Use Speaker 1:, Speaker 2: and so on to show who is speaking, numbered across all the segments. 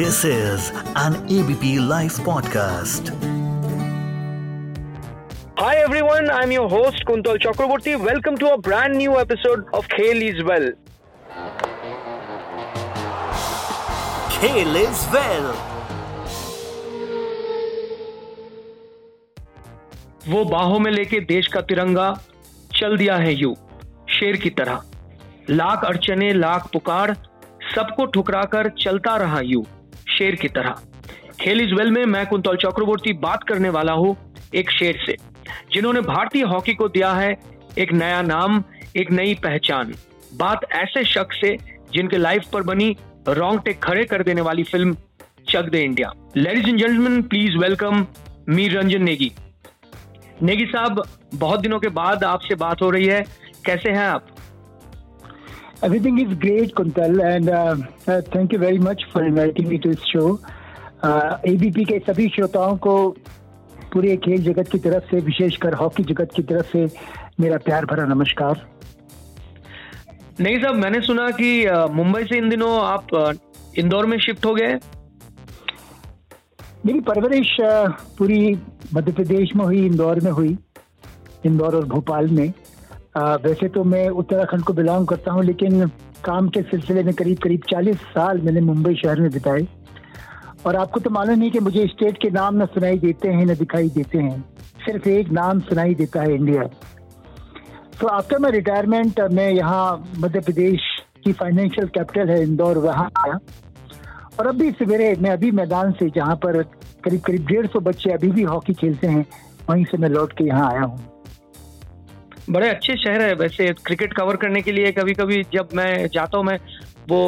Speaker 1: This is an ABP Life podcast.
Speaker 2: Hi everyone, I'm your host Kuntal Chakraborty. Welcome to a brand new episode of Khel is Well.
Speaker 1: Kale is well.
Speaker 2: वो बाहों में लेके देश का तिरंगा चल दिया है यू शेर की तरह लाख अड़चने लाख पुकार सबको ठुकरा कर चलता रहा यू शेर की तरह। खेल इज़ वेल में मैं कुंतल चक्रवर्ती बात करने वाला हूँ एक शेर से, जिन्होंने भारतीय हॉकी को दिया है एक नया नाम, एक नई पहचान। बात ऐसे शख्स से जिनके लाइफ पर बनी रोंगटे खड़े कर देने वाली film Chak De India. Ladies and gentlemen please welcome Mir Ranjan Negi. Negi साहब, बहुत दिनों के बाद आपसे बात हो रही है। कैसे हैं आप?
Speaker 3: Everything is great, Kuntal, and uh, uh, thank you very much for inviting me to this show. Uh, ABP के सभी श्रोताओं को पूरे खेल जगत की तरफ़ से विशेषकर हॉकी जगत की तरफ़ से मेरा प्यार भरा नमस्कार।
Speaker 2: नहीं साहब मैंने सुना कि मुंबई से इन दिनों आप इंदौर में शिफ्ट हो गए।
Speaker 3: मेरी परवरिश पूरी मध्य प्रदेश में हुई इंदौर में हुई इंदौर और भोपाल में। वैसे तो मैं उत्तराखंड को बिलोंग करता हूँ, लेकिन काम के सिलसिले में करीब करीब 40 साल मैंने मुंबई शहर में बिताए। और आपको तो मालूम नहीं कि मुझे स्टेट के नाम न सुनाई देते हैं, न दिखाई देते हैं। सिर्फ़ एक नाम सुनाई देता है इंडिया। तो आफ्टर माई रिटायरमेंट मैं यहाँ मध्य प्रदेश की फाइनेंशियल कैपिटल है, इंदौर, वहाँ आया। और अभी सवेरे मैं अभी मैदान से, जहाँ पर करीब करीब डेढ़ सौ बच्चे अभी भी हॉकी खेलते हैं, वहीं से मैं लौट के यहाँ आया हूँ।
Speaker 2: बड़े अच्छे शहर है। वैसे क्रिकेट कवर करने के लिए कभी कभी जब मैं जाता हूँ मैं वो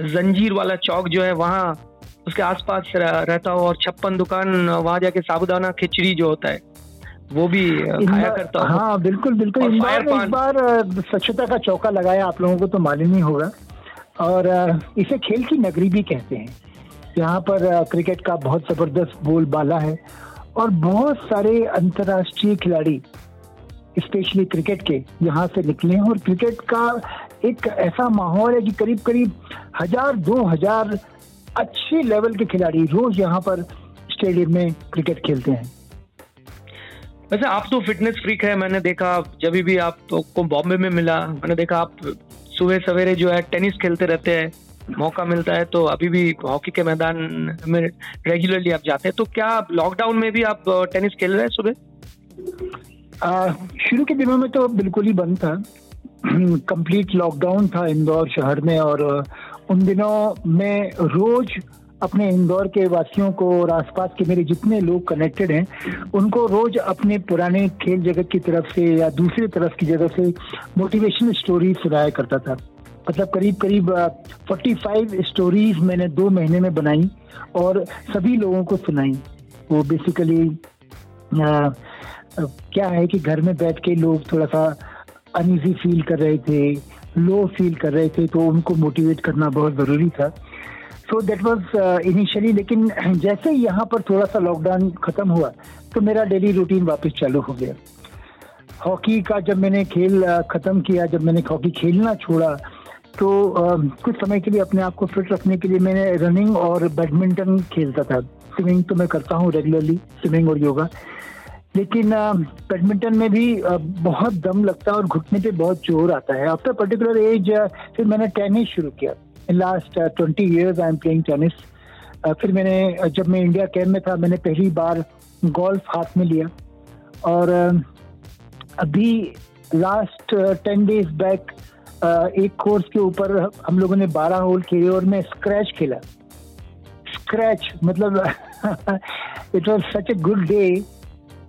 Speaker 2: जंजीर वाला चौक जो है वहाँ उसके आसपास रह- रहता हूँ और छप्पन दुकान वहाँ जाके साबुदाना खिचड़ी जो होता है वो भी खाया करता हूँ।
Speaker 3: हाँ बिल्कुल बिल्कुल। इस
Speaker 2: पान।
Speaker 3: बार स्वच्छता का चौका लगाया आप लोगों को तो मालूम ही होगा। और इसे खेल की नगरी भी कहते हैं। यहाँ पर क्रिकेट का बहुत ज़बरदस्त बोलबाला है। और बहुत सारे अंतर्राष्ट्रीय खिलाड़ी स्पेशली क्रिकेट के, यहाँ से निकले हैं। और क्रिकेट का एक ऐसा माहौल है कि करीब करीब हज़ार, दो हज़ार अच्छे लेवल के खिलाड़ी रोज यहाँ पर स्टेडियम में क्रिकेट खेलते हैं।
Speaker 2: वैसे आप तो फिटनेस फ्रीक है, मैंने देखा, जब भी आपको बॉम्बे में मिला, मैंने देखा आप सुबह सवेरे जो है टेनिस खेलते रहते हैं, मौका मिलता है तो अभी भी हॉकी के मैदान में रेगुलरली आप जाते हैं। तो क्या लॉकडाउन में भी आप टेनिस खेल रहे हैं सुबह?
Speaker 3: शुरू के दिनों में तो बिल्कुल ही बंद था। कंप्लीट लॉकडाउन था इंदौर शहर में और उन दिनों में रोज अपने इंदौर के वासियों को और आसपास के मेरे जितने लोग कनेक्टेड हैं, उनको रोज अपने पुराने खेल जगत की तरफ़ से या दूसरी तरफ़ की जगह से मोटिवेशनल स्टोरी सुनाया करता था। मतलब करीब करीब फोर्टी फाइव स्टोरीज मैंने दो महीने में बनाई और सभी लोगों को सुनाई। वो बेसिकली क्या है कि घर में बैठ के लोग थोड़ा सा अनईजी फील कर रहे थे लो फील कर रहे थे तो उनको मोटिवेट करना बहुत ज़रूरी था। सो दैट वाज इनिशियली लेकिन जैसे यहाँ पर थोड़ा सा लॉकडाउन ख़त्म हुआ तो मेरा डेली रूटीन वापस चालू हो गया। हॉकी का जब मैंने खेल ख़त्म किया जब मैंने हॉकी खेलना छोड़ा तो अ, कुछ समय के लिए अपने आप को फिट रखने के लिए मैंने रनिंग और बैडमिंटन खेलता था। स्विमिंग तो मैं करता हूँ रेगुलरली स्विमिंग और योगा लेकिन बैडमिंटन में भी बहुत दम लगता है और घुटने पे बहुत ज़ोर आता है। आफ्टर पर्टिकुलर एज फिर मैंने टेनिस शुरू किया। Last twenty years I am playing tennis फिर मैंने जब मैं इंडिया कैम्प में था, मैंने पहली बार गोल्फ हाथ में लिया। और अभी लास्ट टेन डेज़ बैक एक कोर्स के ऊपर हम लोगों ने बारह होल खेले और मैं स्क्रैच खेला। स्क्रैच मतलब it was such a good day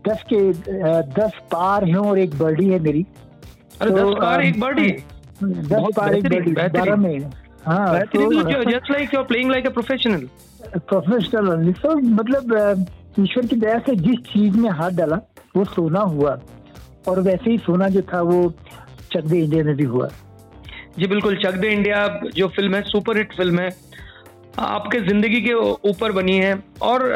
Speaker 3: दस के दस पार हैं और एक बर्डी है मेरी।
Speaker 2: अरे
Speaker 3: तो,
Speaker 2: दस पार एक बर्डी?
Speaker 3: दस पार एक बर्डी बारह में। हाँ
Speaker 2: just like you are playing like a professional
Speaker 3: professional only तो मतलब ईश्वर की दया से जिस चीज़ में हाथ डाला वो सोना हुआ। और वैसे ही सोना जो था वो चक दे इंडिया में भी हुआ।
Speaker 2: जी बिल्कुल चक दे इंडिया जो फ़िल्म है सुपर हिट फ़िल्म है आपके ज़िंदगी के ऊपर बनी है। और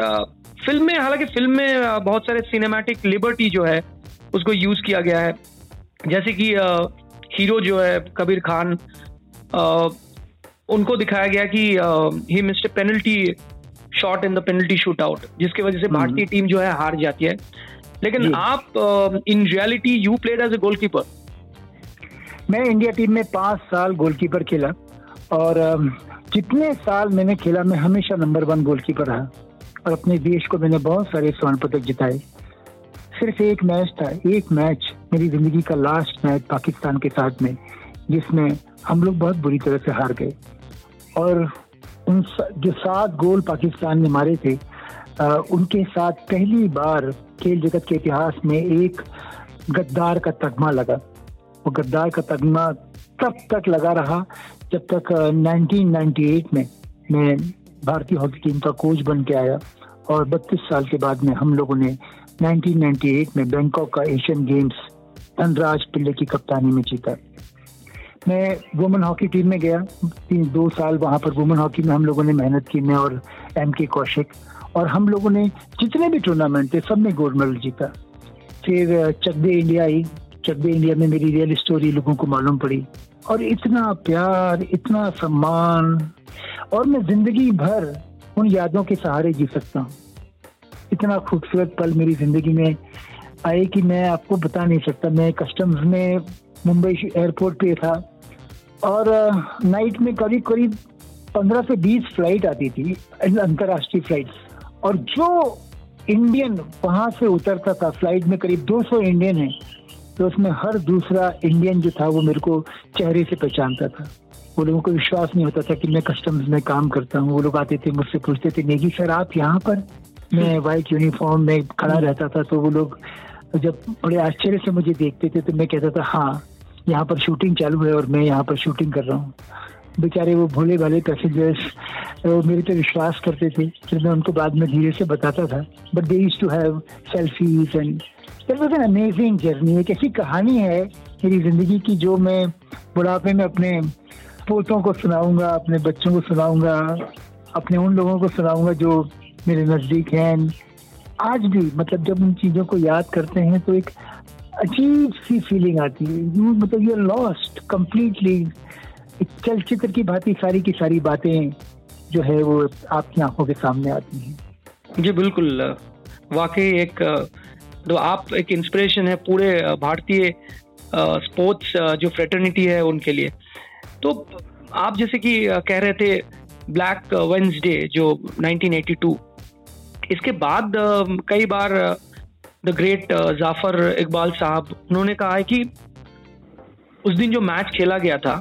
Speaker 2: फ़िल्म में हालाँकि फ़िल्म में बहुत सारे सिनेमैटिक लिबर्टी जो है उसको यूज़ किया गया है। जैसे कि हीरो जो है कबीर खान उनको दिखाया गया कि he mister penalty shot in the penalty shootout जिसकी वजह से भारतीय टीम जो है हार जाती है। लेकिन आप in reality you played as a goalkeeper
Speaker 3: मैं इंडिया टीम में पाँच साल गोलकीपर खेला और जितने साल मैंने खेला मैं हमेशा नंबर वन गोलकीपर रहा। और अपने देश को मैंने बहुत सारे स्वर्ण पदक जिताए। सिर्फ़ एक मैच था एक मैच मेरी ज़िंदगी का लास्ट मैच पाकिस्तान के साथ में जिसमें हम लोग बहुत बुरी तरह से हार गए। और उन जो सात गोल पाकिस्तान ने मारे थे आ, उनके साथ पहली बार खेल जगत के इतिहास में एक गद्दार का तगमा लगा। वो गद्दार का तगमा तब तक लगा रहा जब तक 1998 में मैं भारतीय हॉकी टीम का कोच बन के आया और 32 साल के बाद में हम लोगों ने 1998 में बैंकॉक का एशियन गेम्स धनराज पिल्ले की कप्तानी में जीता। मैं वुमेन हॉकी टीम में गया। तीन, दो साल वहाँ पर वुमेन हॉकी में हम लोगों ने मेहनत की, मैं और एम के कौशिक। और हम लोगों ने जितने भी टूर्नामेंट थे, सब में गोल्ड मेडल जीता। फिर चकदे इंडिया आई। चकदे इंडिया में मेरी रियल स्टोरी लोगों को मालूम पड़ी। और इतना प्यार, इतना सम्मान और मैं ज़िंदगी भर उन यादों के सहारे जी सकता हूँ। इतना खूबसूरत पल मेरी ज़िंदगी में आए कि मैं आपको बता नहीं सकता। मैं कस्टम्स में मुंबई एयरपोर्ट पे था और नाइट में करीब करीब पंद्रह से बीस फ़्लाइट आती थी अंतर्राष्ट्रीय फ़्लाइट और जो इंडियन वहाँ से उतरता था फ़्लाइट में करीब 200 इंडियन है तो उसमें हर दूसरा इंडियन जो था वो मेरे को चेहरे से पहचानता था। वो लोगों को विश्वास नहीं होता था कि मैं कस्टम्स में काम करता हूँ। वो लोग आते थे, मुझसे पूछते थे, नेगी, सर, आप यहाँ पर? मैं वाइट यूनिफॉर्म में खड़ा रहता था तो वो लोग जब बड़े आश्चर्य से मुझे देखते थे तो मैं कहता था हाँ यहाँ पर शूटिंग चालू है और मैं यहाँ पर शूटिंग कर रहा हूँ। बेचारे वो भोले भाले पैसेंजर्स वो मेरे पे विश्वास करते थे, फिर मैं उनको बाद में धीरे से बताता था। But they too have selfies and an amazing journey एक ऐसी कहानी है मेरी ज़िंदगी की, जो मैं बुढ़ापे में अपने पोतों को सुनाऊँगा, अपने बच्चों को सुनाऊँगा, अपने उन लोगों को सुनाऊँगा जो मेरे नज़दीक हैं। आज भी मतलब जब उन चीज़ों को याद करते हैं तो एक अजीब सी फीलिंग आती है। यू मतलब यू लॉस्ट कंप्लीटली चलचित्र की भांति सारी की सारी बातें जो है वो आपकी आँखों के सामने आती हैं।
Speaker 2: जी, बिल्कुल। वाकई एक तो आप एक इंस्पिरेशन है पूरे, भारतीय स्पोर्ट्स जो फ्रेटर्निटी है उनके लिए। तो आप जैसे कि कह रहे थे ब्लैक वेंसडे जो 1982 इसके बाद कई बार द ग्रेट जाफ़र इकबाल साहब, उन्होंने कहा है कि उस दिन जो मैच खेला गया था,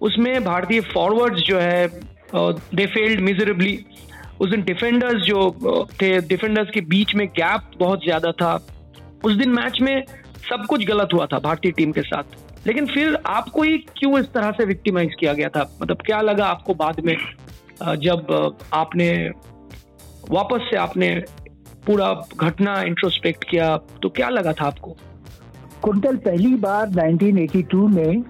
Speaker 2: उसमें भारतीय फॉरवर्ड्स जो है दे फेल्ड मिजरेबली उस दिन डिफेंडर्स जो थे डिफेंडर्स के बीच में गैप बहुत ज़्यादा था। उस दिन मैच में सब कुछ गलत हुआ था भारतीय टीम के साथ। लेकिन फिर आपको ही क्यों इस तरह से विक्टिमाइज किया गया था? मतलब क्या लगा आपको बाद में जब आपने, वापस से आपने पूरा घटना इंट्रोस्पेक्ट किया तो क्या लगा था आपको?
Speaker 3: कुंतल पहली बार 1982 में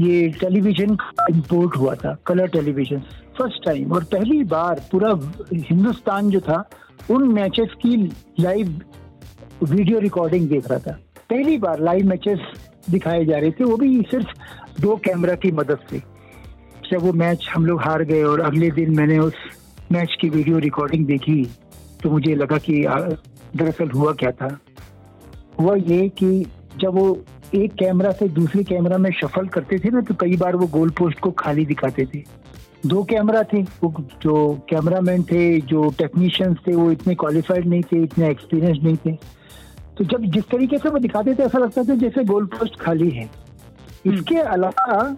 Speaker 3: ये टेलीविज़न इंपोर्ट हुआ था कलर टेलीविज़न फ़र्स्ट टाइम और पहली बार पूरा हिंदुस्तान जो था, उन मैचेस की लाइव वीडियो रिकॉर्डिंग देख रहा था। पहली बार लाइव मैचेस दिखाए जा रहे थे, वो भी सिर्फ़ दो कैमरा की मदद से। जब वो मैच हम लोग हार गए और अगले दिन मैंने उस मैच की वीडियो रिकॉर्डिंग देखी तो मुझे लगा कि दरअसल हुआ क्या था? हुआ ये कि जब वो एक कैमरा से दूसरे कैमरा में शफल करते थे ना तो कई बार वो गोल पोस्ट को खाली दिखाते थे। दो कैमरा थे, वो जो कैमरामैन थे, जो टेक्नीशियंस थे, वो इतने क्वालिफाइड नहीं थे, इतने एक्सपीरियंस नहीं थे। तो जब जिस तरीके से वो दिखाते थे ऐसा लगता था जैसे गोल पोस्ट खाली है। हम्म। इसके अलावा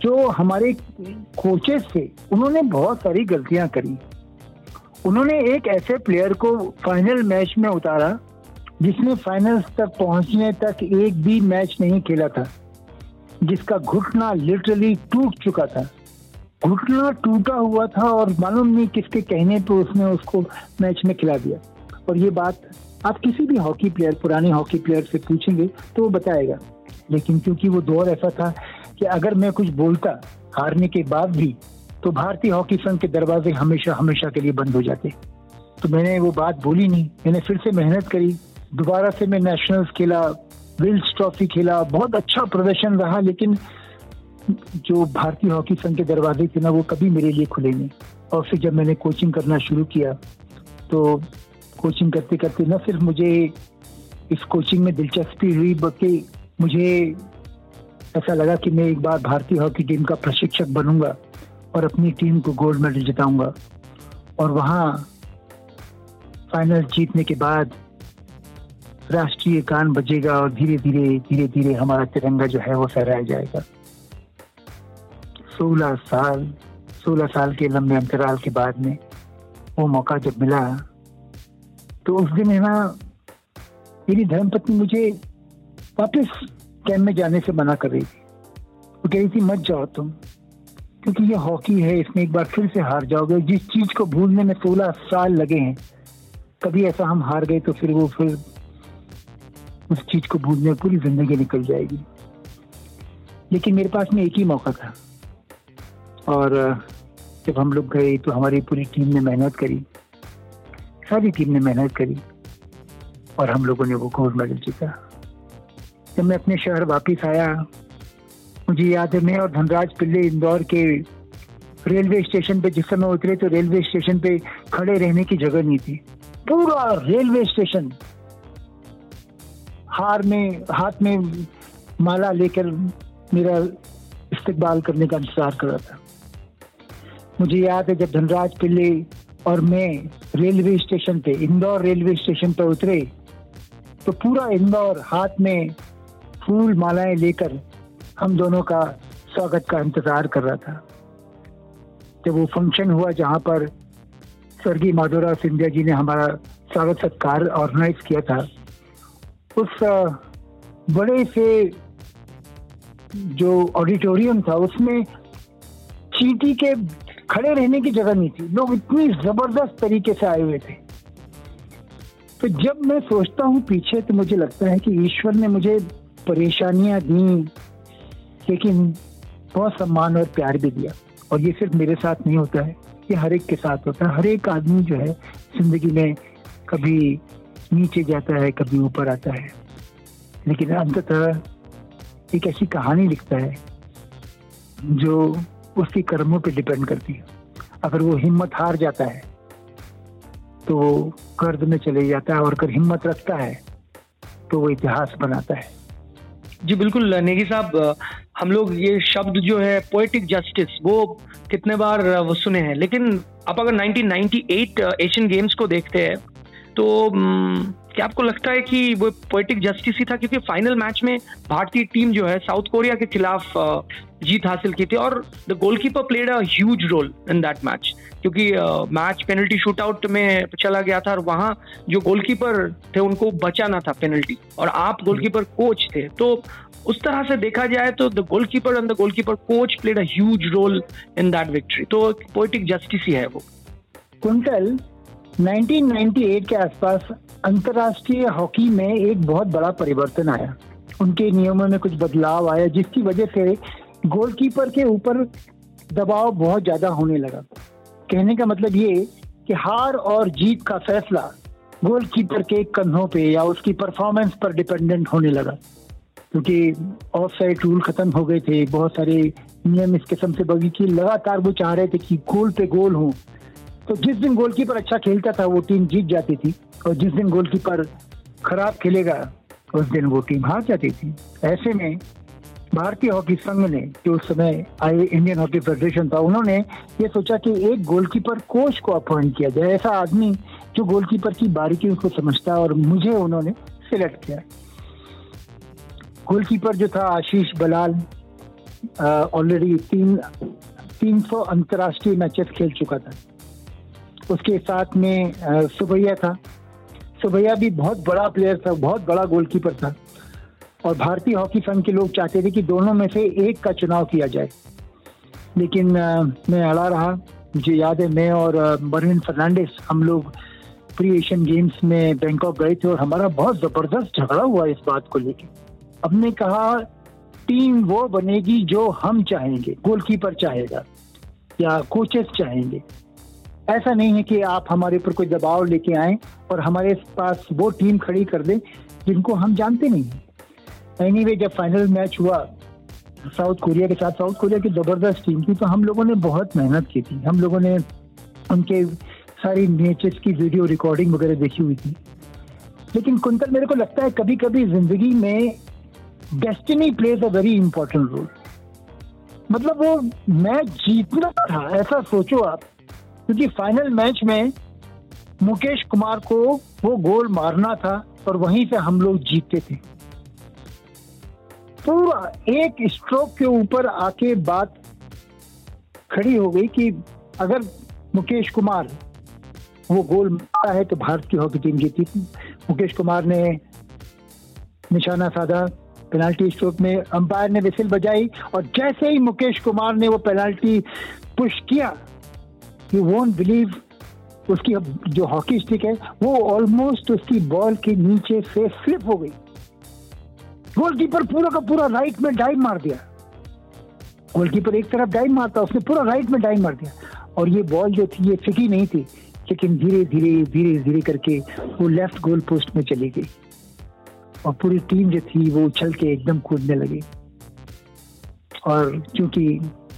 Speaker 3: जो हमारे कोचेस थे उन्होंने बहुत सारी गलतियाँ करी। उन्होंने एक ऐसे प्लेयर को फाइनल मैच में उतारा जिसने फाइनल तक पहुँचने तक एक भी मैच नहीं खेला था जिसका घुटना लिटरली टूट चुका था। घुटना टूटा हुआ था और मालूम नहीं किसके कहने पर उसने उसको मैच में खिला दिया। और ये बात आप किसी भी हॉकी प्लेयर, पुराने हॉकी प्लेयर से पूछेंगे तो वो बताएगा। लेकिन क्योंकि वो दौर ऐसा था कि अगर मैं कुछ बोलता हारने के बाद भी तो भारतीय हॉकी संघ के दरवाजे हमेशा हमेशा के लिए बंद हो जाते। तो मैंने वो बात बोली नहीं। मैंने फिर से मेहनत करी। दोबारा से मैं नेशनल्स खेला, विल्स ट्रॉफी खेला, बहुत अच्छा प्रदर्शन रहा, लेकिन जो भारतीय हॉकी संघ के दरवाजे थे ना, वो कभी मेरे लिए खुले नहीं। और फिर जब मैंने कोचिंग करना शुरू किया तो कोचिंग करते करते न सिर्फ़ मुझे इस कोचिंग में दिलचस्पी हुई, बल्कि मुझे ऐसा लगा कि मैं एक बार भारतीय हॉकी टीम का प्रशिक्षक बनूँगा और अपनी टीम को गोल्ड मेडल जिताऊँगा। और वहाँ फाइनल जीतने के बाद राष्ट्रीय गान बजेगा और धीरे धीरे धीरे धीरे हमारा तिरंगा जो है वो फहराया जाएगा। सोलह साल सोलह साल के लंबे अंतराल के बाद में वो मौका जब मिला तो उस दिन है ना, मेरी धर्मपत्नी मुझे वापस कैम्प में जाने से मना कर रही थी। वो कह रही थी, मत जाओ तुम, क्योंकि ये हॉकी है, इसमें एक बार फिर से हार जाओगे। जिस चीज़ को भूलने में सोलह साल लगे हैं, कभी ऐसा हम हार गए तो फिर वो फिर उस चीज़ को भूलने में पूरी ज़िंदगी निकल जाएगी। लेकिन मेरे पास में एक ही मौका था। और, जब हम लोग गए तो हमारी पूरी टीम ने मेहनत करी। सारी टीम ने मेहनत करी और हम लोगों ने वो गोल्ड मेडल जीता। जब मैं अपने शहर वापस आया, मुझे याद है, मैं और धनराज पिल्ले इंदौर के रेलवे स्टेशन पे, जिस समय उतरे तो रेलवे स्टेशन पे खड़े रहने की जगह नहीं थी। पूरा रेलवे स्टेशन हार में, हाथ में माला लेकर मेरा इस्तेकबाल करने का इंतज़ार कर रहा था। मुझे याद है, जब धनराज पिल्ले और मैं रेलवे स्टेशन पे, इंदौर रेलवे स्टेशन पर उतरे तो पूरा इंदौर हाथ में फूल मालाएँ लेकर हम दोनों का स्वागत का इंतज़ार कर रहा था। जब वो फ़ंक्शन हुआ जहाँ पर स्वर्गीय माधोराव सिंधिया जी ने हमारा स्वागत सत्कार ऑर्गेनाइज किया था, उस बड़े से जो ऑडिटोरियम था, उसमें चीटी के खड़े रहने की जगह नहीं थी। लोग इतनी ज़बरदस्त तरीके से आए हुए थे। तो जब मैं सोचता हूँ पीछे तो मुझे लगता है कि ईश्वर ने मुझे परेशानियाँ दी, लेकिन बहुत सम्मान और प्यार भी दिया। और ये सिर्फ़ मेरे साथ नहीं होता है, ये हर एक के साथ होता है। हर एक आदमी जो है, ज़िंदगी में कभी नीचे जाता है, कभी ऊपर आता है। लेकिन अंततः एक ऐसी कहानी लिखता है, जो उसकी कर्मों पे डिपेंड करती है। अगर वो हिम्मत हार जाता है तो वो कर्ज में चले जाता है और अगर हिम्मत रखता है तो वो इतिहास बनाता है।
Speaker 2: जी, बिल्कुल, नेगी साहब, हम लोग ये शब्द जो है पोएटिक जस्टिस वो कितने बार, वो सुने हैं। लेकिन आप अगर 1998 एशियन गेम्स को देखते हैं तो क्या आपको लगता है कि वो पोइटिक जस्टिस ही था? क्योंकि फाइनल मैच में भारतीय टीम जो है साउथ कोरिया के खिलाफ जीत हासिल की थी और the goalkeeper played a huge role in that match क्योंकि मैच पेनल्टी शूटआउट में चला गया था और वहाँ जो गोलकीपर थे उनको बचाना था पेनल्टी और आप गोलकीपर कोच थे। तो उस तरह से देखा जाए तो the goalkeeper and the goalkeeper coach played a huge role in that victory तो पोइटिक जस्टिस ही है वो।
Speaker 3: कुंटल 1998 के आसपास अंतर्राष्ट्रीय हॉकी में एक बहुत बड़ा परिवर्तन आया। उनके नियमों में कुछ बदलाव आया, जिसकी वजह से गोलकीपर के ऊपर दबाव बहुत ज़्यादा होने लगा। कहने का मतलब ये कि हार और जीत का फैसला गोलकीपर के कंधों पे या उसकी परफॉर्मेंस पर डिपेंडेंट होने लगा। क्योंकि ऑफ़ साइड रूल खत्म हो गए थे, बहुत सारे नियम इस किस्म से बगी की लगातार वो चाह रहे थे कि गोल पे गोल हो। तो जिस दिन गोलकीपर अच्छा खेलता था, वो टीम जीत जाती थी और जिस दिन गोलकीपर खराब खेलेगा, उस दिन वो टीम हार जाती थी। ऐसे में भारतीय हॉकी संघ ने, जो उस समय आई इंडियन हॉकी फेडरेशन था, उन्होंने ये सोचा कि एक गोलकीपर कोच को अपॉइंट किया जाए। ऐसा आदमी जो गोलकीपर की बारीकियों को समझता और मुझे उन्होंने सिलेक्ट किया। गोलकीपर जो था, आशीष बलाल ऑलरेडी तीन तीन सौ अंतर्राष्ट्रीय मैचेस खेल चुका था। उसके साथ में सुबैया था। सुबैया भी बहुत बड़ा प्लेयर था बहुत बड़ा गोलकीपर था। और भारतीय हॉकी संघ के लोग चाहते थे कि दोनों में से एक का चुनाव किया जाए। लेकिन आ, मैं अड़ा रहा। मुझे याद है मैं और मरविन फर्नांडिस हम लोग प्री एशियन गेम्स में बैंकॉक गए थे और हमारा बहुत ज़बरदस्त झगड़ा हुआ इस बात को लेकर हमने कहा टीम वो बनेगी जो हम चाहेंगे गोलकीपर चाहेगा या कोचेस चाहेंगे। ऐसा नहीं है कि आप हमारे ऊपर कोई दबाव लेके आए और हमारे पास वो टीम खड़ी कर दें जिनको हम जानते नहीं एनी anyway, जब फाइनल मैच हुआ साउथ कोरिया के साथ साउथ कोरिया की ज़बरदस्त टीम थी तो हम लोगों ने बहुत मेहनत की थी। हम लोगों ने उनके सारी मैचेस की वीडियो रिकॉर्डिंग वगैरह देखी हुई थी। लेकिन कुंतल मेरे को लगता है कभी कभी ज़िंदगी में destiny plays a very important role मतलब वो मैच जीतना था ऐसा सोचो आप। क्योंकि फाइनल मैच में मुकेश कुमार को वो गोल मारना था और वहीं से हम लोग जीतते थे। पूरा एक स्ट्रोक के ऊपर आके बात खड़ी हो गई कि अगर मुकेश कुमार वो गोल मारा है तो भारत की हॉकी टीम जीती मुकेश कुमार ने निशाना साधा पेनाल्टी स्ट्रोक में अंपायर ने विसिल बजाई और जैसे ही मुकेश कुमार ने वो पेनाल्टी पुश किया यू वोंट बिलीव उसकी अब जो हॉकी स्टिक है, वो ऑलमोस्ट उसकी बॉल के नीचे से स्लिप हो गई। गोलकीपर पूरा का पूरा राइट में डाइव मार दिया। गोलकीपर एक तरफ़ डाइव मारता, उसने पूरा राइट में डाइव मार दिया। और ये बॉल जो थी, ये फिकी नहीं थी, लेकिन धीरे धीरे धीरे धीरे करके वो लेफ़्ट गोल पोस्ट में चली गई। और पूरी टीम जो थी, वो उछल के एकदम कूदने लगी। और क्योंकि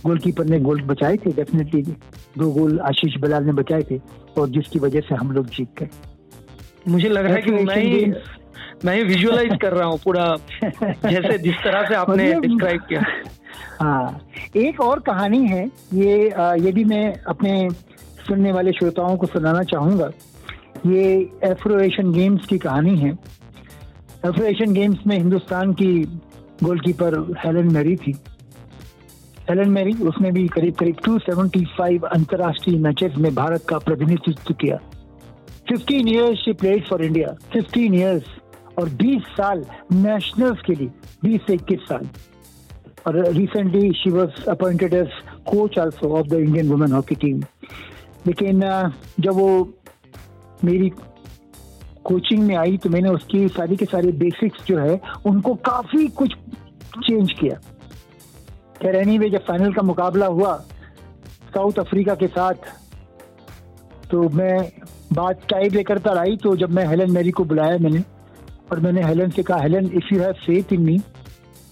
Speaker 3: गोलकीपर ने गोल बचाए थे डेफिनेटली दो गोल आशीष बलाल ने बचाए थे और जिसकी वजह से हम लोग जीत गए।
Speaker 2: मुझे लग रहा है कि मैं ही मैं विजुअलाइज कर रहा हूँ पूरा जैसे जिस तरह से आपने डिस्क्राइब किया।
Speaker 3: हाँ एक और कहानी है ये ये भी मैं अपने सुनने वाले श्रोताओं को सुनाना चाहूँगा। ये एफ्रो एशियन गेम्स की कहानी है। एफ्रो एशियन गेम्स में हिंदुस्तान की गोलकीपर हेलन मैरी थी। हेलन मैरी, उसने भी करीब करीब 275 अंतर्राष्ट्रीय मैचेस में भारत का प्रतिनिधित्व किया। 15 years she played for India 15 years और 20 साल नेशनल्स के लिए 20 से 21 साल। और recently she was appointed as coach also of the Indian women hockey team लेकिन जब वो मेरी कोचिंग में आई तो मैंने उसकी सारी के सारे बेसिक्स जो है, उनको काफ़ी कुछ चेंज किया। खैर एनी वे जब फाइनल का मुकाबला हुआ साउथ अफ्रीका के साथ तो मैं बात टाइप लेकर पर आई तो जब मैं हेलन मेरी को बुलाया मैंने, और मैंने हेलन से कहा Helen if you have faith in me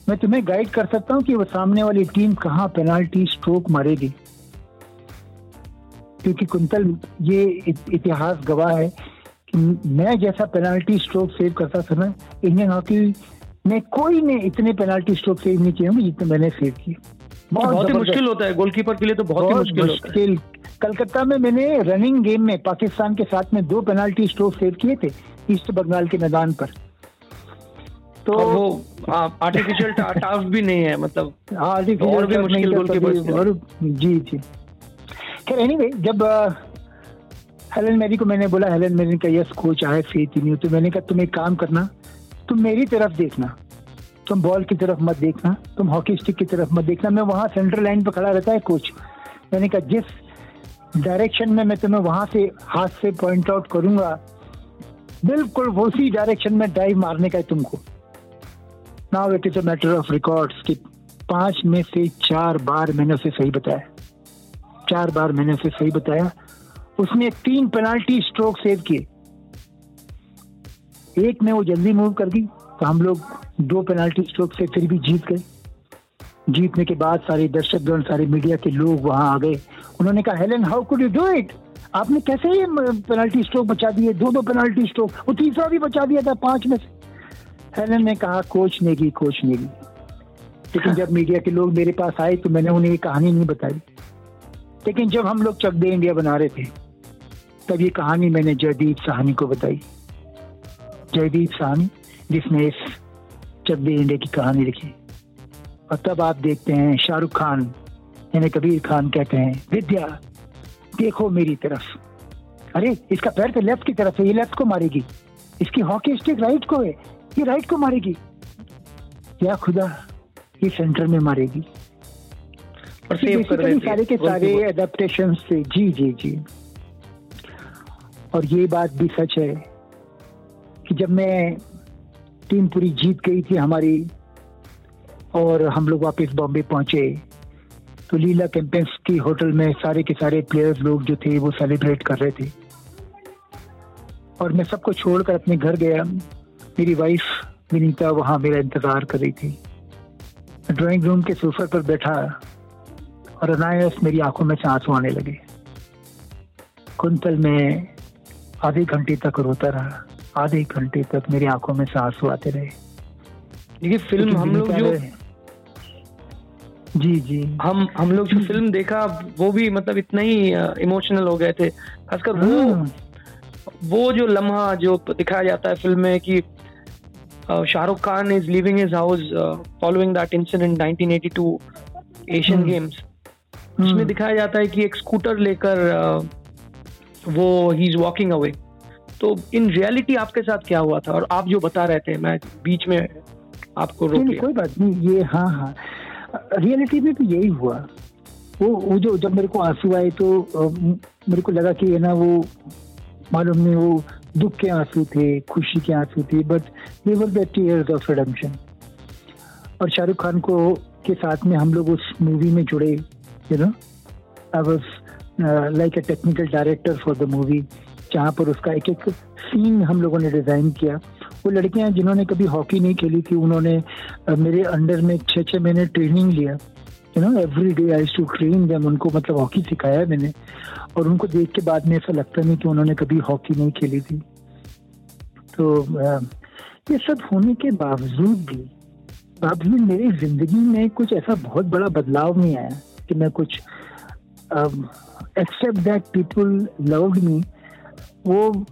Speaker 3: मैं तुम्हें गाइड कर सकता हूँ कि वो सामने वाली टीम कहाँ पेनाल्टी स्ट्रोक मारेगी? क्योंकि कुंतल, ये इतिहास गवाह है कि मैं जैसा पेनाल्टी स्ट्रोक सेव करता ना इंडियन हॉकी में कोई ने इतने पेनाल्टी स्ट्रोक सेव नहीं किए होंगे जितने मैंने सेव किए।
Speaker 2: बहुत, ही मुश्किल होता है गोलकीपर के लिए तो बहुत, ही मुश्किल, मुश्किल।
Speaker 3: कलकत्ता में मैंने रनिंग गेम में पाकिस्तान के साथ में दो पेनाल्टी स्ट्रोक सेव किए थे ईस्ट बंगाल के मैदान पर।
Speaker 2: तो वो आर्टिफिशियल टास्क भी नहीं है मतलब और भी मुश्किल
Speaker 3: गोलकीपर जी जी। खैर एनीवे जब हेलन मेरी को मैंने बोला हेलन मेरी का यस कोच आए फेथ नहीं तो मैंने कहा तुम एक काम करना तुम मेरी तरफ़ देखना। तुम बॉल की तरफ़ मत देखना, तुम हॉकी स्टिक की तरफ़ मत देखना। मैं वहाँ सेंट्रल लाइन पर खड़ा रहता है कोच मैंने कहा, जिस डायरेक्शन में मैं तुम्हें वहाँ से हाथ से पॉइंट आउट करूँगा, बिल्कुल उसी डायरेक्शन में ड्राइव मारने का है तुमको। Now it is a matter of records कि पाँच में से चार बार मैंने उसे सही बताया। चार बार मैंने उसे सही बताया। उसने तीन पेनाल्टी स्ट्रोक सेव किए। एक में वो जल्दी मूव कर दी तो हम लोग दो पेनाल्टी स्ट्रोक से फिर भी जीत गए। जीतने के बाद सारे दर्शकगण सारे मीडिया के लोग वहाँ आ गए। उन्होंने कहा Helen how could you do it आपने कैसे ये पेनाल्टी स्ट्रोक बचा दिए? दो दो पेनाल्टी स्ट्रोक वो तीसरा भी बचा दिया था पाँच में से। हेलन ने कहा कोच ने की कोच ने की लेकिन जब मीडिया के लोग मेरे पास आए तो मैंने उन्हें ये कहानी नहीं बताई। लेकिन जब हम लोग चक दे इंडिया बना रहे थे तब ये कहानी मैंने जयदीप साहनी को बताई। जयदीप साहनी जिसने इस चक दे इंडिया की कहानी लिखी। और तब आप देखते हैं शाहरुख खान यानी कबीर खान कहते हैं विद्या देखो मेरी तरफ़। अरे इसका पैर तो लेफ़्ट की तरफ़ है ये लेफ़्ट को मारेगी। इसकी हॉकी स्टिक राइट को है ये राइट को मारेगी। क्या खुदा ये सेंटर में मारेगी। और सेव कर सारे के सारे एडेप्टेशन से जी जी जी। और ये बात भी सच है कि जब मैं टीम पूरी जीत गई थी हमारी और हम लोग वापस बॉम्बे पहुँचे तो लीला कैंपेंस की होटल में सारे के सारे प्लेयर्स लोग जो थे वो सेलिब्रेट कर रहे थे। और मैं सबको छोड़कर अपने घर गया। मेरी वाइफ विनीता वहाँ मेरा इंतज़ार कर रही थी। ड्राइंग रूम के सोफे पर बैठा और अनायास मेरी आँखों में से आँसू आने लगे। कुंतल में आधे घंटे तक रोता रहा। आधे घंटे तक मेरी आँखों में से आँसू आते रहे।
Speaker 2: देखिए फ़िल्म हम लोग जो
Speaker 3: जी जी।
Speaker 2: हम हम लोग जो फ़िल्म देखा वो भी मतलब इतना ही इमोशनल हो गए थे। खासकर वो हाँ। वो जो लम्हा जो दिखाया जाता है फ़िल्म में कि Shahrukh Khan is living his house following that incident 1982 Asian games उसमें दिखाया जाता है कि एक स्कूटर लेकर वो ही इज़ वॉकिंग अवे तो इन रियलिटी आपके साथ क्या हुआ था? और आप जो बता रहे थे मैं बीच में आपको रोक
Speaker 3: लिया। कोई बात नहीं ये हाँ हाँ। रियलिटी में तो यही हुआ। वो वो जो जब मेरे को आँसू आए तो मेरे को लगा कि है ना वो मालूम नहीं वो दुख के आँसू थे खुशी के आँसू थे but they were the tears of redemption और शाहरुख खान को के साथ में हम लोग उस मूवी में जुड़े you know I was like a technical director for the movie जहाँ पर उसका एक एक सीन हम लोगों ने डिज़ाइन किया। वो लड़कियाँ जिन्होंने कभी हॉकी नहीं खेली थी, उन्होंने मेरे अंडर में छः छः महीने ट्रेनिंग लिया। You know every day I to train जब उनको मतलब हॉकी सिखाया मैंने। और उनको देख के बाद में ऐसा लगता नहीं कि उन्होंने कभी हॉकी नहीं खेली थी। तो ये सब होने के बावजूद भी बावजूद मेरी ज़िंदगी में कुछ ऐसा बहुत बड़ा बदलाव नहीं आया कि मैं कुछ except that people loved me वो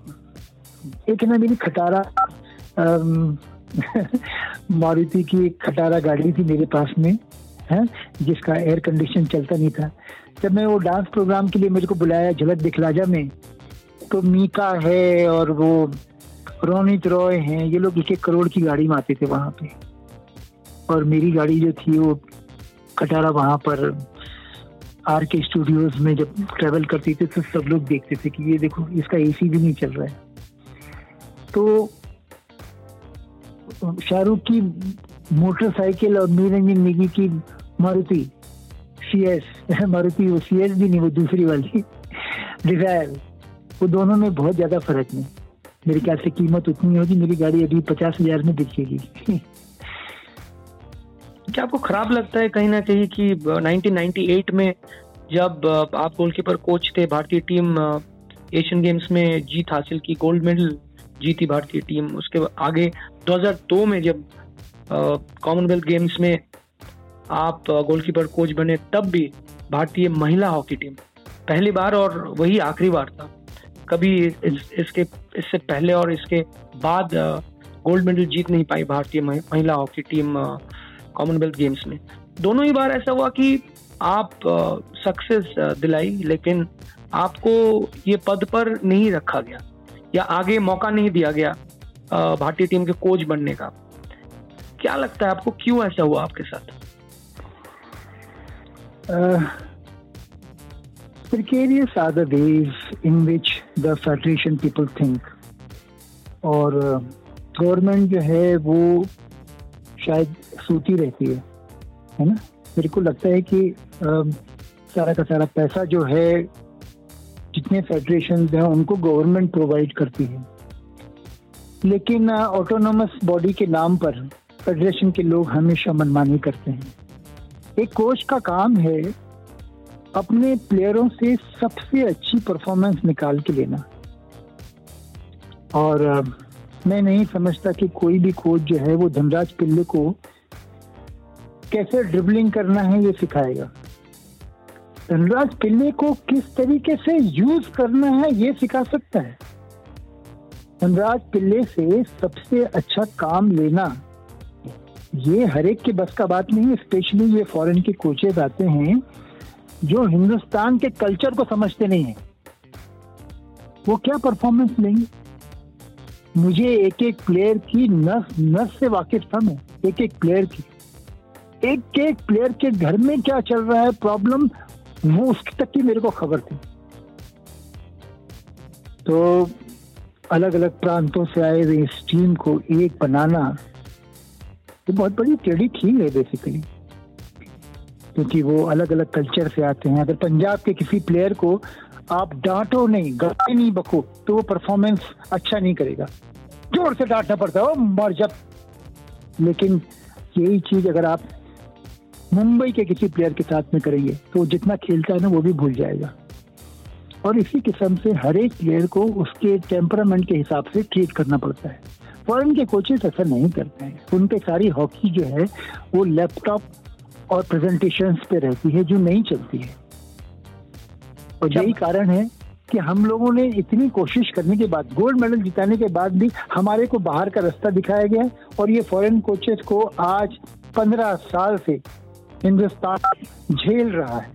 Speaker 3: एक ना मेरी खटारा मारुति की एक खटारा गाड़ी थी मेरे पास में, है, जिसका एयर कंडीशन चलता नहीं था। जब मैं वो डांस प्रोग्राम के लिए मेरे को बुलाया झलक दिखलाजा में तो मीका है और वो रोनित रॉय हैं, ये लोग एक एक करोड़ की गाड़ी में आते थे वहाँ पे। और मेरी गाड़ी जो थी वो खटारा वहाँ पर आर के स्टूडियोज में जब ट्रेवल करती थी तो सब लोग देखते थे कि ये देखो, इसका एसी भी नहीं चल रहा है। तो शाहरुख की मोटरसाइकिल और मीरंजन निगी की मारुति सी एस मारुति वो सी एस भी नहीं, वो दूसरी वाली डिज़ायर वो दोनों में बहुत ज़्यादा फ़र्क नहीं मेरे ख्याल से कीमत उतनी होगी, मेरी गाड़ी अभी पचास हज़ार में दिखेगी।
Speaker 2: क्या आपको खराब लगता है कहीं ना कहीं कि 1998 में जब आप गोलकीपर कोच थे भारतीय टीम एशियन गेम्स में जीत हासिल की गोल्ड मेडल जीती भारतीय टीम उसके आगे 2002 में जब कॉमनवेल्थ गेम्स में आप गोलकीपर कोच बने तब भी भारतीय महिला हॉकी टीम पहली बार और वही आखिरी बार था। कभी इस, इसके इससे पहले और इसके बाद गोल्ड मेडल जीत नहीं पाई भारतीय महिला हॉकी टीम कॉमनवेल्थ गेम्स में। दोनों ही बार ऐसा हुआ कि आप सक्सेस दिलाई, लेकिन आपको ये पद पर नहीं रखा गया। या आगे मौका नहीं दिया गया भारतीय टीम के कोच बनने का। क्या लगता है आपको, क्यों ऐसा हुआ आपके साथ?
Speaker 3: precarious are the ways in which the federation people think और गवर्नमेंट जो है वो शायद सोती रहती है है ना? मेरे को लगता है कि आ, सारा का सारा पैसा जो है जितने फेडरेशन हैं उनको गवर्नमेंट प्रोवाइड करती है। लेकिन ऑटोनोमस बॉडी के नाम पर फेडरेशन के लोग हमेशा मनमानी करते हैं। एक कोच का काम है अपने प्लेयरों से सबसे अच्छी परफॉर्मेंस निकाल के लेना। और मैं नहीं समझता कि कोई भी कोच जो है वो धनराज पिल्ले को कैसे ड्रिबलिंग करना है ये सिखाएगा। धनराज पिल्ले को किस तरीके से यूज़ करना है ये सिखा सकता है। धनराज पिल्ले से सबसे अच्छा काम लेना। ये हर एक के बस का बात नहीं है स्पेशली ये फॉरेन के कोचेज आते हैं जो हिंदुस्तान के कल्चर को समझते नहीं है। वो क्या परफॉर्मेंस लेंगे? मुझे एक एक प्लेयर की नस नस से वाकिफ था मैं एक एक प्लेयर की। एक एक प्लेयर के घर में क्या चल रहा है प्रॉब्लम वो उसकी तक की मेरे को खबर थी। तो अलग अलग प्रांतों से आए हुए इस टीम को एक बनाना, ये बहुत बड़ी टेढ़ी थी है बेसिकली क्योंकि वो अलग अलग कल्चर से आते हैं। अगर पंजाब के किसी प्लेयर को आप डांटो नहीं गाते नहीं बको तो वो परफॉर्मेंस अच्छा नहीं करेगा। ज़ोर से डांटना पड़ता है मर जब लेकिन यही चीज़ अगर आप मुंबई के किसी प्लेयर के साथ में करेंगे तो जितना खेलता है ना वो भी भूल जाएगा। और इसी किस्म से हर एक प्लेयर को उसके टेम्परामेंट के हिसाब से ट्रीट करना पड़ता है। फॉरन के कोचेस ऐसा नहीं करते हैं। उन पे सारी हॉकी जो है वो लैपटॉप और प्रेजेंटेशन पे रहती है जो नहीं चलती है। और यही कारण है कि हम लोगों ने इतनी कोशिश करने के बाद गोल्ड मेडल जिताने के बाद भी हमारे को बाहर का रास्ता दिखाया गया और ये फॉरेन कोचेस को आज पंद्रह साल से हिंदुस्तान झेल रहा है।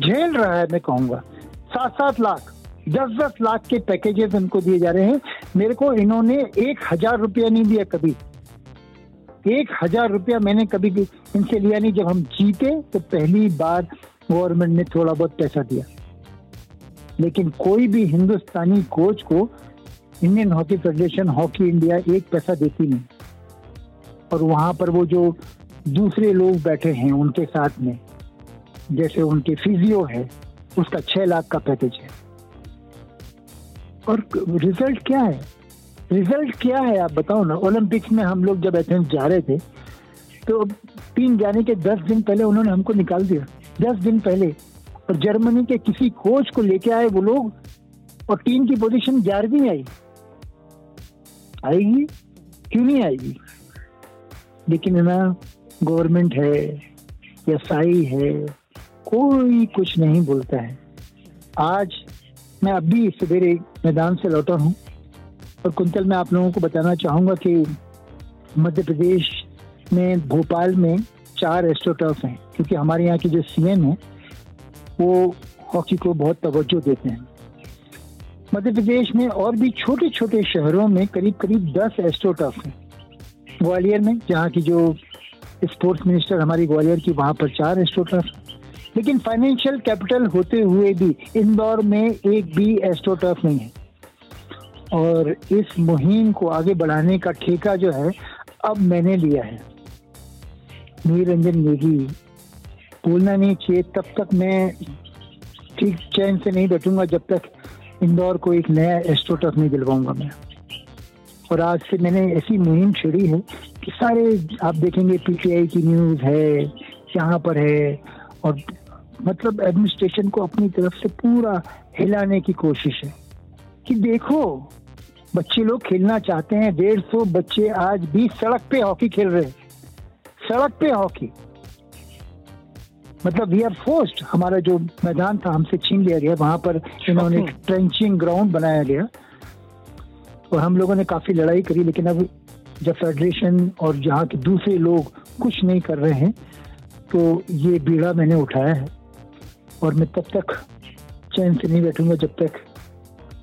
Speaker 3: झेल रहा है, मैं कहूँगा। सात सात लाख दस दस लाख के पैकेजेस इनको दिए जा रहे हैं। मेरे को इन्होंने एक हज़ार रुपया नहीं दिया कभी। एक हज़ार रुपया मैंने कभी इनसे लिया नहीं। जब हम जीते तो पहली बार गवर्नमेंट ने थोड़ा बहुत पैसा दिया। लेकिन कोई भी हिंदुस्तानी कोच को Indian hockey federation hockey India एक पैसा देती नहीं। और वहाँ पर वो जो दूसरे लोग बैठे हैं उनके साथ में, जैसे उनके फिजियो है, उसका छह लाख का पैकेज है। और रिज़ल्ट क्या है? रिज़ल्ट क्या है आप बताओ ना ओलंपिक्स में हम लोग जब एथेंस जा रहे थे तो टीम जाने के दस दिन पहले उन्होंने हमको निकाल दिया। दस दिन पहले, और जर्मनी के किसी कोच को लेके आए वो लोग, और टीम की पोजीशन ग्यारहवीं आई। आएगी? क्यों नहीं आएगी? लेकिन ना गवर्नमेंट है या साई है, कोई कुछ नहीं बोलता है। आज मैं अभी सवेरे मैदान से लौटा हूँ और कुंतल, मैं आप लोगों को बताना चाहूँगा कि मध्य प्रदेश में, भोपाल में चार एस्ट्रोटर्फ हैं, क्योंकि हमारे यहाँ के जो सीएम है, वो हॉकी को बहुत तवज्जो देते हैं। मध्य प्रदेश में और भी छोटे छोटे शहरों में करीब करीब दस एस्ट्रोटर्फ हैं। ग्वालियर में, जहाँ की जो स्पोर्ट्स मिनिस्टर हमारी ग्वालियर की वहाँ पर चार एस्ट्रोटर्फ लेकिन फाइनेंशियल कैपिटल होते हुए भी इंदौर में एक भी एस्ट्रोटर्फ नहीं है। और इस मुहिम को आगे बढ़ाने का ठेका जो है, अब मैंने लिया है। नीरंजन नेगी, बोलना नहीं चाहिए, तब तक मैं ठीक चैन से नहीं बैठूँगा जब तक इंदौर को एक नया एस्ट्रोटर्फ नहीं दिलवाऊँगा मैं। और आज से मैंने ऐसी मुहिम छेड़ी है सारे आप देखेंगे पीटीआई की न्यूज़ है यहाँ पर है और मतलब एडमिनिस्ट्रेशन को अपनी तरफ़ से पूरा हिलाने की कोशिश है कि देखो बच्चे लोग खेलना चाहते हैं डेढ़ सौ बच्चे आज भी सड़क पे हॉकी खेल रहे हैं। सड़क पे हॉकी। मतलब वी आर फोर्स्ड हमारा जो मैदान था हमसे छीन लिया गया वहाँ पर इन्होंने ट्रेंचिंग ग्राउंड बनाया गया और हम लोगों ने काफ़ी लड़ाई करी लेकिन अब जब फेडरेशन और जहाँ के दूसरे लोग कुछ नहीं कर रहे हैं तो ये बीड़ा मैंने उठाया है। और मैं तब तक चैन से नहीं बैठूँगा जब तक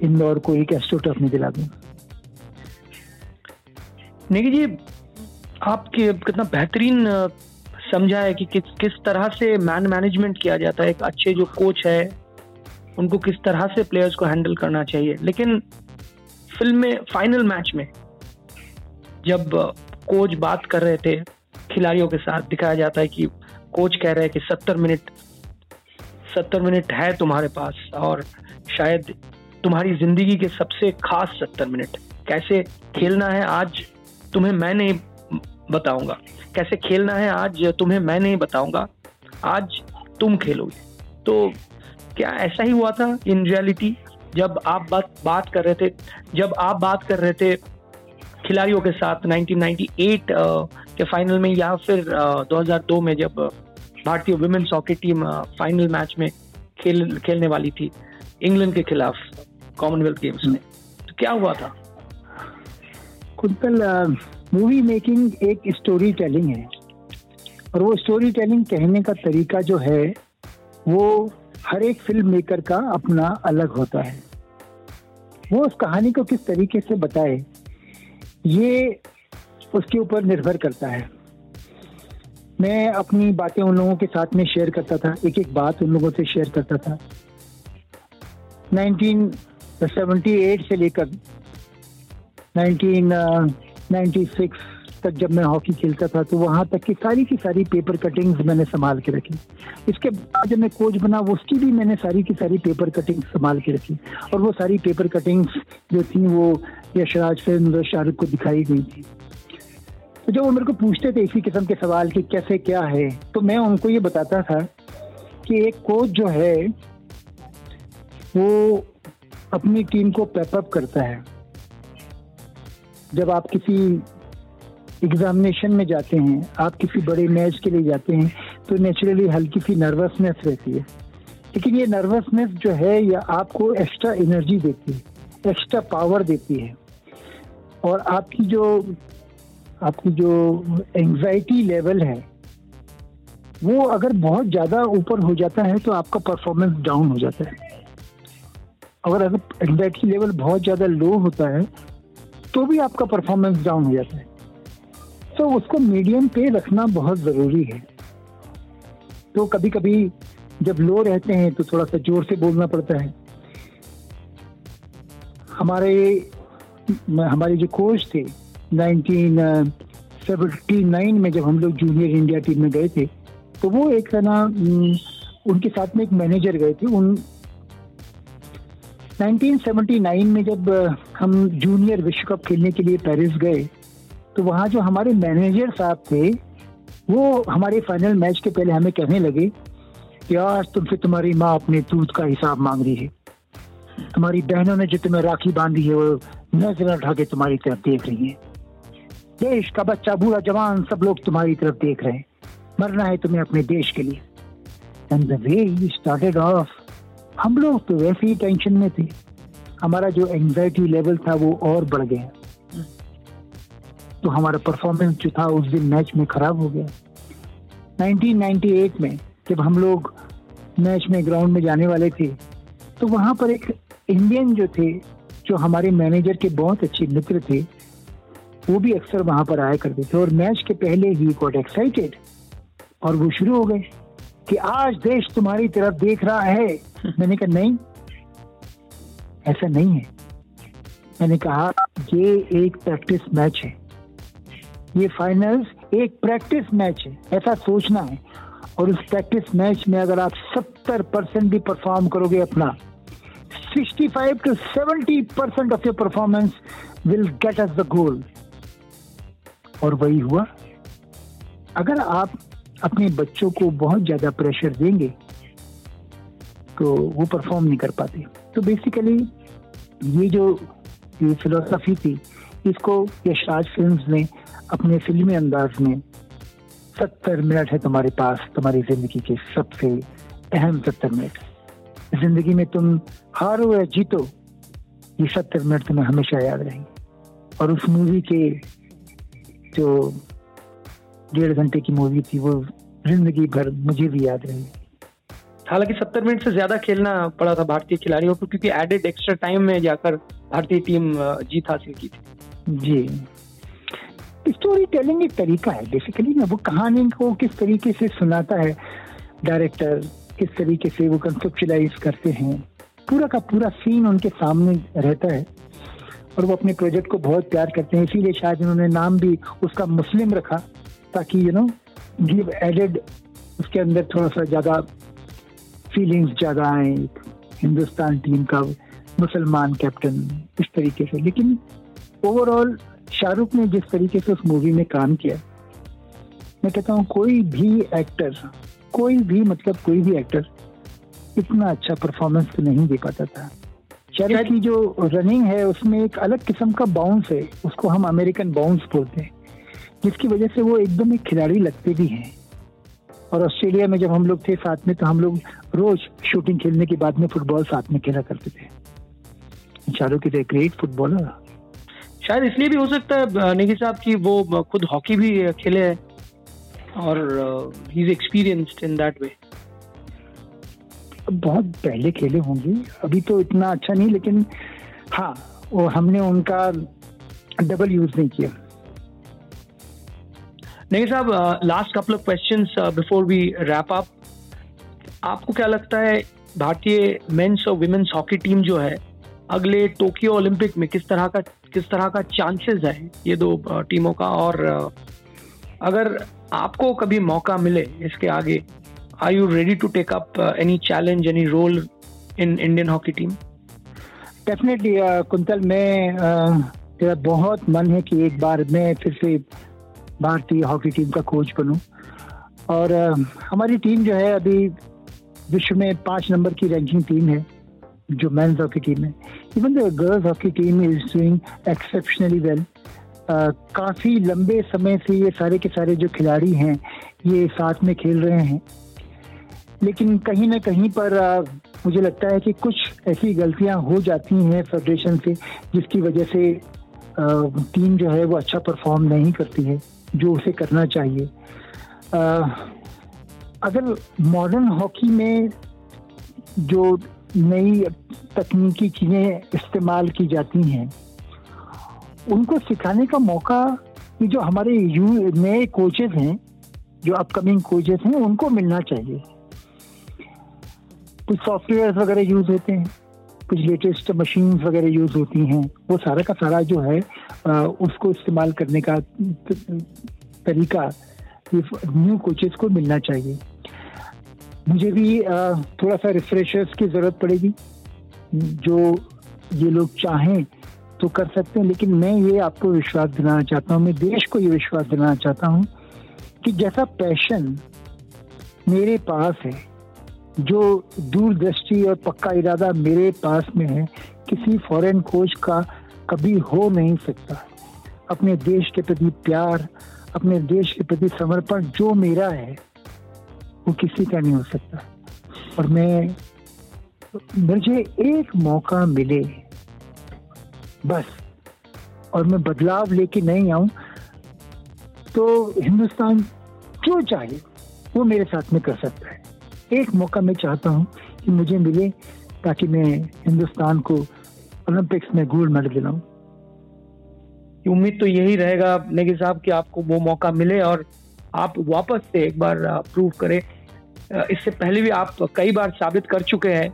Speaker 3: इंदौर को एक एस्ट्रोटर्फ नहीं दिला दूँगा।
Speaker 2: निकी जी, आपके कितना बेहतरीन समझा है कि किस किस तरह से मैन मैनेजमेंट किया जाता है? एक अच्छे जो कोच है, उनको किस तरह से प्लेयर्स को हैंडल करना चाहिए? लेकिन फ़िल्म में फाइनल मैच में जब कोच बात कर रहे थे, खिलाड़ियों के साथ दिखाया जाता है कि कोच कह रहे हैं कि सत्तर मिनट सत्तर मिनट है तुम्हारे पास और शायद तुम्हारी ज़िंदगी के सबसे खास सत्तर मिनट। कैसे खेलना है आज, तुम्हें मैं नहीं बताऊँगा। कैसे खेलना है आज, तुम्हें मैं नहीं बताऊँगा। आज तुम खेलोगे। तो क्या ऐसा ही हुआ था इन रियलिटी? जब आप बात बात कर रहे थे, जब आप बात कर रहे थे खिलाड़ियों के साथ 1998 के फाइनल में या फिर 2002 में जब भारतीय women's hockey team final match में खेल, खेलने वाली थी इंग्लैंड के खिलाफ कॉमनवेल्थ गेम्स में। तो क्या हुआ था?
Speaker 3: कुंतल मूवी मेकिंग एक स्टोरी टेलिंग है और वो स्टोरी टेलिंग कहने का तरीका जो है, वो हर एक फ़िल्म मेकर का अपना अलग होता है। वो उस कहानी को किस तरीके से बताए ये उसके ऊपर निर्भर करता है। मैं अपनी बातें उन लोगों के साथ में शेयर करता था एक एक बात उन लोगों से शेयर करता था। 1978 से लेकर 1996 तक जब मैं हॉकी खेलता था तो वहाँ तक की सारी की सारी पेपर कटिंग्स मैंने संभाल के रखी। इसके बाद जब मैं कोच बना उसकी भी मैंने सारी की सारी पेपर कटिंग्स संभाल के रखी। और वो सारी पेपर कटिंग्स जो थी, वो यशराज फ़िल्म शाहरुख को दिखाई गई थी। तो जब वो मेरे को पूछते थे इसी किस्म के सवाल कि कैसे क्या है तो मैं उनको ये बताता था कि एक कोच जो है, वो अपनी टीम को पैपअप करता है। जब आप किसी एग्जामिनेशन में जाते हैं, आप किसी बड़े मैच के लिए जाते हैं तो नेचुरली हल्की सी नर्वसनेस रहती है। लेकिन ये नर्वसनेस जो है, ये आपको एक्स्ट्रा एनर्जी देती है एक्स्ट्रा पावर देती है। और आपकी जो आपकी जो एंजाइटी लेवल है, वो अगर बहुत ज़्यादा ऊपर हो जाता है तो आपका परफॉर्मेंस डाउन हो जाता है। अगर अगर एंजाइटी लेवल बहुत ज़्यादा लो होता है तो भी आपका परफॉर्मेंस डाउन हो जाता है। तो उसको मीडियम पे रखना बहुत ज़रूरी है। तो कभी कभी जब लो रहते हैं तो थोड़ा सा ज़ोर से बोलना पड़ता है। हमारे हमारे जो कोच थे 1979 में जब हम लोग जूनियर इंडिया टीम में गए थे तो वो एक है ना उनके साथ में एक मैनेजर गए थे। उन 1979 में जब हम जूनियर विश्व कप खेलने के लिए पेरिस गए तो वहाँ जो हमारे मैनेजर साहब थे, वो हमारे फाइनल मैच के पहले हमें कहने लगे कि आज तुमसे तुम्हारी माँ अपने दूध का हिसाब मांग रही है। तुम्हारी बहनों ने जो तुम्हें राखी बांधी है, वो नज़र उठा के तुम्हारी तरफ़ देख रही है। देश का बच्चा, बूढ़ा जवान, सब लोग तुम्हारी तरफ़ देख रहे हैं। मरना है तुम्हें अपने देश के लिए। And the way started off हम लोग तो वैसे ही टेंशन में थे। हमारा जो एंजाइटी लेवल था, वो और बढ़ गया। तो हमारा परफॉर्मेंस जो था उस दिन मैच में खराब हो गया। 1998 में जब हम लोग मैच में ग्राउंड में जाने वाले थे तो वहाँ पर एक इंडियन जो थे जो हमारे मैनेजर के बहुत अच्छे मित्र थे वो भी अक्सर वहाँ पर आया करते थे और मैच के पहले ही गॉट एक्साइटेड और वो शुरू हो गए कि आज देश तुम्हारी तरफ़ देख रहा है। मैंने कहा नहीं ऐसा नहीं है। मैंने कहा ये एक प्रैक्टिस मैच है। ये फाइनल्स एक प्रैक्टिस मैच है, ऐसा सोचना है। और उस प्रैक्टिस मैच में अगर आप 70 परसेंट भी परफॉर्म करोगे अपना 65 to 70 percent of your performance will get us the goal और वही हुआ, अगर आप अपने बच्चों को बहुत ज़्यादा प्रेशर देंगे तो वो परफॉर्म नहीं कर पाते। तो बेसिकली ये जो ये फिलोसफी थी, इसको यशराज फिल्म्स ने अपने फिल्मी अंदाज में सत्तर मिनट है तुम्हारे पास तुम्हारी ज़िंदगी के सबसे अहम सत्तर मिनट। ज़िंदगी में तुम हारो या जीतो ये सत्तर मिनट तुम्हें हमेशा याद रहेंगे। और उस मूवी के जो डेढ़ घंटे की मूवी थी वो ज़िंदगी भर मुझे भी याद रही
Speaker 2: हालाँकि सत्तर मिनट से ज़्यादा खेलना पड़ा था भारतीय खिलाड़ियों को क्योंकि एडेड एक्स्ट्रा टाइम में जाकर भारतीय टीम जीत हासिल की थी।
Speaker 3: जी। स्टोरी टेलिंग एक तरीका है। बेसिकली ना वो कहानी को किस तरीके से सुनाता है डायरेक्टर किस तरीके से वो कंसेप्चुलाइज करते हैं, पूरा का पूरा सीन उनके सामने रहता है और वो अपने प्रोजेक्ट को बहुत प्यार करते हैं। इसीलिए शायद उन्होंने नाम भी उसका मुस्लिम रखा ताकि यू नो गिव एडेड उसके अंदर थोड़ा सा ज़्यादा फीलिंग्स ज़्यादा आए। हिंदुस्तान टीम का मुसलमान कैप्टन इस तरीके से। लेकिन ओवरऑल शाहरुख ने जिस तरीके से उस मूवी में काम किया मैं कहता हूँ कोई भी एक्टर कोई भी मतलब कोई भी एक्टर इतना अच्छा परफॉर्मेंस नहीं दे पाता था। चेरी की जो रनिंग है उसमें एक अलग किस्म का बाउंस है उसको हम अमेरिकन बाउंस बोलते हैं जिसकी वजह से वो एकदम एक खिलाड़ी लगते भी हैं। और ऑस्ट्रेलिया में जब हम लोग थे साथ में तो हम लोग रोज शूटिंग खेलने के बाद में फुटबॉल साथ में खेला करते थे। शाहरुख की ग्रेट फुटबॉलर
Speaker 2: शायद इसलिए भी हो सकता है नेगी साहब की वो खुद हॉकी भी खेले हैं। और he is experienced in that way
Speaker 3: बहुत पहले खेले होंगे। अभी तो इतना अच्छा नहीं लेकिन हाँ वो हमने उनका डबल यूज़ नहीं किया।
Speaker 2: नहीं साहब last couple of questions before we wrap up आपको क्या लगता है भारतीय मेंस और वुमेन्स हॉकी टीम जो है अगले टोक्यो ओलंपिक में किस तरह का किस तरह का चांसेस है ये दो टीमों का? और अगर आपको कभी मौका मिले इसके आगे, are you ready to take up any challenge any role in Indian hockey team
Speaker 3: definitely Kuntal, मैं तेरा बहुत मन है कि एक बार मैं फिर से भारतीय हॉकी टीम का कोच बनूं। और हमारी टीम जो है अभी विश्व में पाँच नंबर की रैंकिंग टीम है। जो मेंस हॉकी टीम है. Even the girls hockey team is doing exceptionally well काफ़ी लंबे समय से ये सारे के सारे जो खिलाड़ी हैं ये साथ में खेल रहे हैं. लेकिन कहीं ना कहीं पर uh, मुझे लगता है कि कुछ ऐसी गलतियाँ हो जाती हैं फेडरेशन से जिसकी वजह से टीम uh, जो है वो अच्छा परफॉर्म नहीं करती है जो उसे करना चाहिए. Uh, अगर मॉडर्न हॉकी में जो नई तकनीकी चीज़ें इस्तेमाल की जाती हैं। उनको सिखाने का मौका ये जो हमारे यू नए कोचेज हैं जो अपकमिंग कोचेज हैं उनको मिलना चाहिए। कुछ सॉफ्टवेयर वगैरह यूज़ होते हैं कुछ लेटेस्ट मशीन वगैरह यूज़ होती हैं वो सारा का सारा जो है आ, उसको इस्तेमाल करने का तरीका न्यू कोचेज को मिलना चाहिए। मुझे भी थोड़ा सा रिफ्रेशर्स की ज़रूरत पड़ेगी। जो ये लोग चाहें तो कर सकते हैं, लेकिन मैं ये आपको विश्वास दिलाना चाहता हूँ, मैं देश को ये विश्वास दिलाना चाहता हूँ कि जैसा पैशन मेरे पास है, जो दूरदृष्टि और पक्का इरादा मेरे पास में है, किसी फॉरेन कोच का कभी हो नहीं सकता। अपने देश के प्रति प्यार, अपने देश के प्रति समर्पण जो मेरा है वो किसी का नहीं हो सकता। और मैं, मुझे एक मौका मिले, बस। और मैं बदलाव लेके नहीं आऊँ तो हिंदुस्तान जो चाहे वो मेरे साथ में कर सकता है। एक मौका मैं चाहता हूँ कि मुझे मिले, ताकि मैं हिंदुस्तान को ओलंपिक्स में गोल्ड मेडल दिलाऊं।
Speaker 2: उम्मीद तो यही रहेगा, नेगी साहब, कि आपको वो मौका मिले और आप वापस से एक बार प्रूव करें। इससे पहले भी आप कई बार साबित कर चुके हैं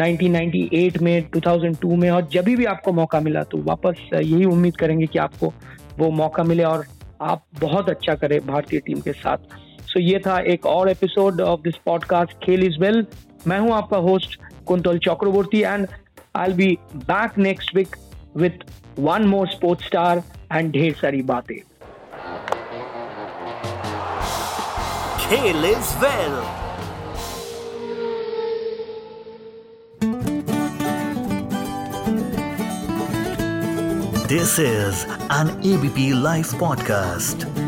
Speaker 2: 1998 में 2002 में, और जब भी आपको मौका मिला तो वापस यही उम्मीद करेंगे कि आपको वो मौका मिले और आप बहुत अच्छा करें भारतीय टीम के साथ। सो so, ये था एक और episode of this podcast Khel is well मैं हूँ आपका host Kuntal Chakraborty and I be back next week with one more sports star and ढेर सारी बातें। Hey, as well.
Speaker 1: This is an ABP Life podcast.